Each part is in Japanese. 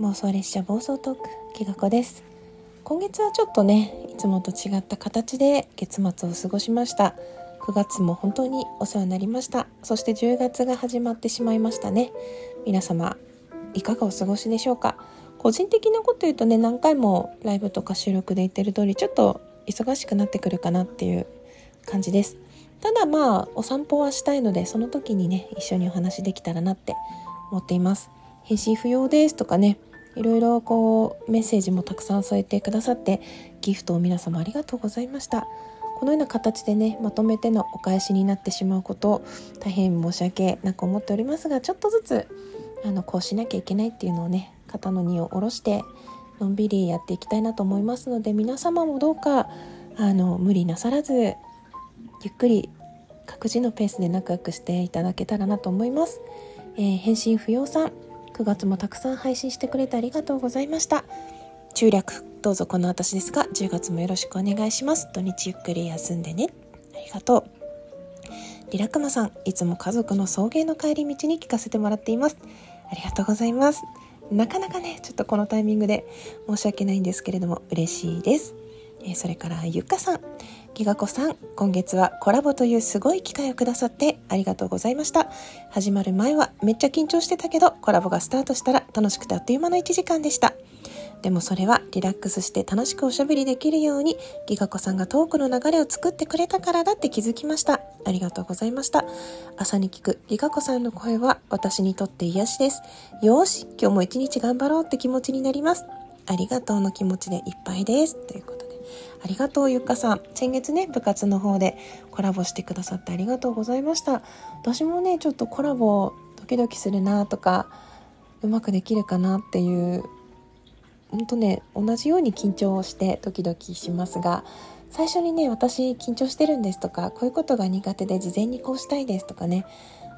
妄想列車暴走トークきがこです。今月はちょっとねいつもと違った形で月末を過ごしました。9月も本当にお世話になりました。そして10月が始まってしまいましたね。皆様いかがお過ごしでしょうか？個人的なこと言うとね何回もライブとか収録で言ってる通りちょっと忙しくなってくるかなっていう感じです。ただまあお散歩はしたいのでその時にね一緒にお話できたらなって思っています。返信不要ですとかねいろいろこうメッセージもたくさん添えてくださってギフトを皆様ありがとうございました。このような形でねまとめてのお返しになってしまうこと大変申し訳なく思っておりますがちょっとずつあのこうしなきゃいけないっていうのをね肩の荷を下ろしてのんびりやっていきたいなと思いますので皆様もどうかあの無理なさらずゆっくり各自のペースで仲良くしていただけたらなと思います、えー、返信不要さん。9月もたくさん配信してくれてありがとうございました。中略どうぞこの私ですが10月もよろしくお願いします。土日ゆっくり休んでね。ありがとう。リラクマさんいつも家族の送迎の帰り道に聞かせてもらっています。ありがとうございます。なかなかねちょっとこのタイミングで申し訳ないんですけれども嬉しいです。えそれからゆかさん。ギガ子さん今月はコラボというすごい機会をくださってありがとうございました。始まる前はめっちゃ緊張してたけどコラボがスタートしたら楽しくてあっという間の1時間でした。でもそれはリラックスして楽しくおしゃべりできるようにギガ子さんがトークの流れを作ってくれたからだって気づきました。ありがとうございました。朝に聞くギガ子さんの声は私にとって癒しです。よし今日も一日頑張ろうって気持ちになります。ありがとうの気持ちでいっぱいです。ということありがとうゆかさん。先月ね部活の方でコラボしてくださってありがとうございました。私もねちょっとコラボドキドキするなとかうまくできるかなっていう本当ね同じように緊張してドキドキしますが最初にね私緊張してるんですとかこういうことが苦手で事前にこうしたいですとかね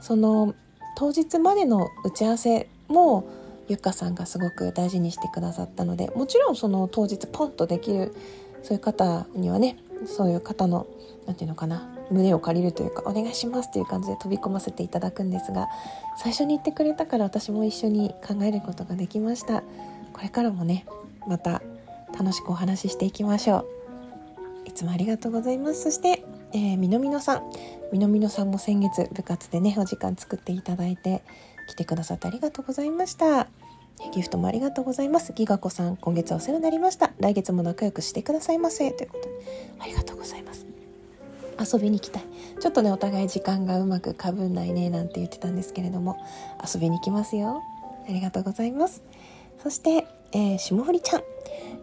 その当日までの打ち合わせもゆっかさんがすごく大事にしてくださったのでもちろんその当日ポンとできるそういう方にはねそういう方の何て言うのかな胸を借りるというかお願いしますという感じで飛び込ませていただくんですが最初に言ってくれたから私も一緒に考えることができました。これからもねまた楽しくお話ししていきましょう。いつもありがとうございます。そして、え、みのみのさん。みのみのさんも先月部活でねお時間作っていただいて来てくださってありがとうございました。ギフトもありがとうございます。ギガ子さん、今月お世話になりました。来月も仲良くしてくださいませ。ということで、ありがとうございます。遊びに行きたい。ちょっとね、お互い時間がうまくかぶんないね、なんて言ってたんですけれども、遊びに行きますよ。ありがとうございます。そして、えー、霜降りちゃん。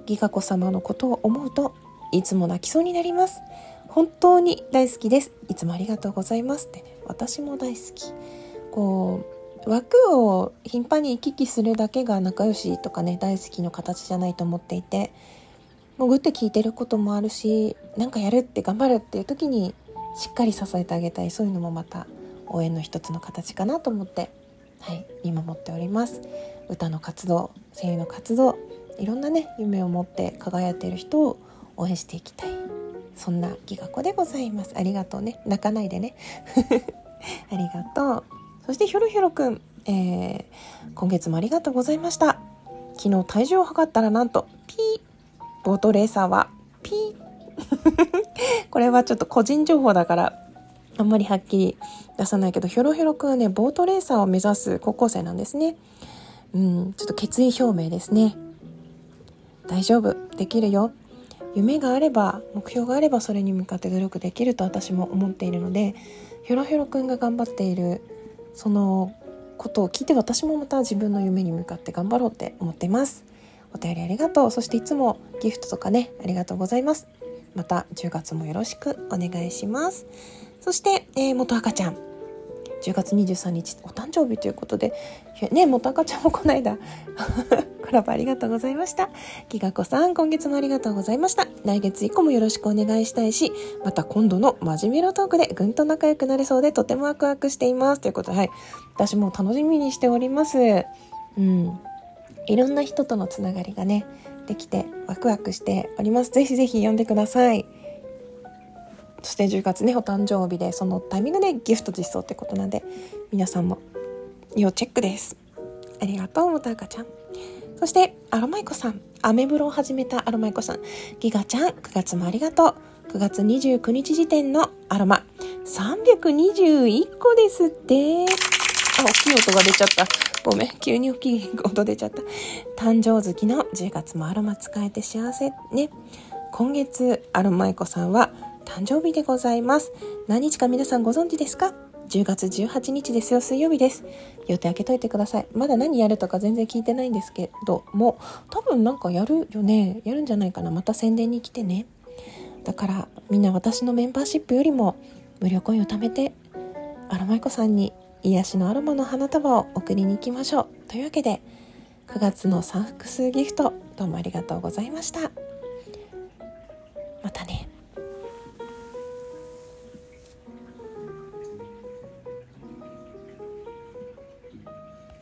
ギガ子様のことを思うと、いつも泣きそうになります。本当に大好きです。いつもありがとうございます。ってね、私も大好き。こう、枠を頻繁に行き来するだけが仲良しとかね大好きの形じゃないと思っていて潜って聞いてることもあるし何かやるって頑張るっていう時にしっかり支えてあげたい。そういうのもまた応援の一つの形かなと思って、はい、見守っております。歌の活動声優の活動いろんなね夢を持って輝いてる人を応援していきたい。そんなギガ子でございます。ありがとうね。泣かないでね。ありがとう。そしてひょろひょろくん、えー、今月もありがとうございました。昨日体重を測ったらなんと、ピー。ボートレーサーは、ピー。これはちょっと個人情報だから、あんまりはっきり出さないけど、ひょろひょろくんはね、ボートレーサーを目指す高校生なんですね。うん、ちょっと決意表明ですね。大丈夫、できるよ。夢があれば、目標があればそれに向かって努力できると私も思っているので、ひょろひょろくんが頑張っているそのことを聞いて私もまた自分の夢に向かって頑張ろうって思っています。お便りありがとう。そしていつもギフトとかねありがとうございます。また10月もよろしくお願いします。そして、えー、元赤ちゃん。10月23日お誕生日ということでね元赤ちゃんもこないだ コラボありがとうございました。きがこさん、今月もありがとうございました。来月以降もよろしくお願いしたいし、また今度の真面目なトークでぐんと仲良くなれそうでとてもワクワクしています。ということで、はい。私も楽しみにしております。うん。いろんな人とのつながりがね、できてワクワクしております。ぜひぜひ読んでください。そして10月ね、お誕生日で、そのタイミングでギフト実装ってことなんで、皆さんも要チェックです。ありがとう、もた赤ちゃん。そしてアロマイコさん。アメブロを始めたアロマイコさん。ギガちゃん9月もありがとう。9月29日時点のアロマ。321個ですって。あ大きい音が出ちゃった。ごめん。急に大きい音出ちゃった。誕生月の10月もアロマ使えて幸せね。今月アロマイコさんは誕生日でございます。何日か皆さんご存知ですか？10月18日ですよ。水曜日です。予定開けといてください。まだ何やるとか全然聞いてないんですけども多分なんかやるよね。やるんじゃないかな。また宣伝に来てね。だからみんな私のメンバーシップよりも無料コインを貯めてアロマイコさんに癒しのアロマの花束を送りに行きましょう。というわけで9月のサンフクスギフトどうもありがとうございました。